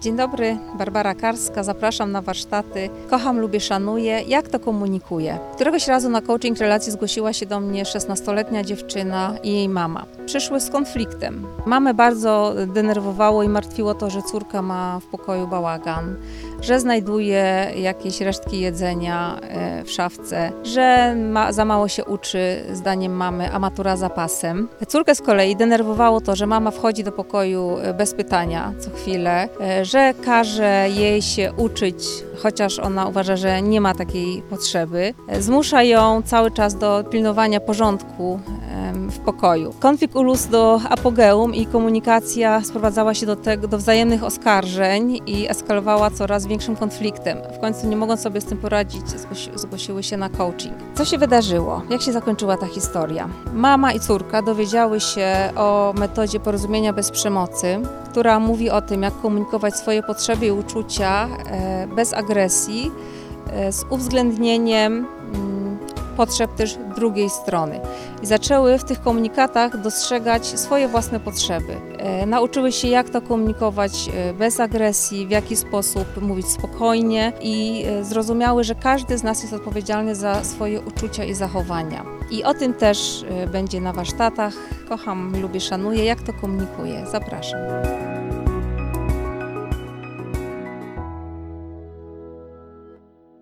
Dzień dobry, Barbara Karska, zapraszam na warsztaty. Kocham, lubię, szanuję. Jak to komunikuję? Któregoś razu na coaching relacji zgłosiła się do mnie 16-letnia dziewczyna i jej mama. Przyszły z konfliktem. Mamę bardzo denerwowało i martwiło to, że córka ma w pokoju bałagan, że znajduje jakieś resztki jedzenia e, w szafce, że ma, za mało się uczy, zdaniem mamy, a matura za pasem. Córkę z kolei denerwowało to, że mama wchodzi do pokoju e, bez pytania co chwilę, e, że każe jej się uczyć, chociaż ona uważa, że nie ma takiej potrzeby. Zmusza ją cały czas do pilnowania porządku w pokoju. Konflikt urósł do apogeum i komunikacja sprowadzała się do, tego, do wzajemnych oskarżeń i eskalowała coraz większym konfliktem. W końcu nie mogąc sobie z tym poradzić, zgłosi- zgłosiły się na coaching. Co się wydarzyło? Jak się zakończyła ta historia? Mama i córka dowiedziały się o metodzie porozumienia bez przemocy, która mówi o tym, jak komunikować swoje potrzeby i uczucia e, bez agresji, e, z uwzględnieniem mm, potrzeb też drugiej strony. I zaczęły w tych komunikatach dostrzegać swoje własne potrzeby. E, Nauczyły się, jak to komunikować e, bez agresji, w jaki sposób mówić spokojnie i zrozumiały, że każdy z nas jest odpowiedzialny za swoje uczucia i zachowania. I o tym też będzie na warsztatach. Kocham, lubię, szanuję. Jak to komunikuję? Zapraszam.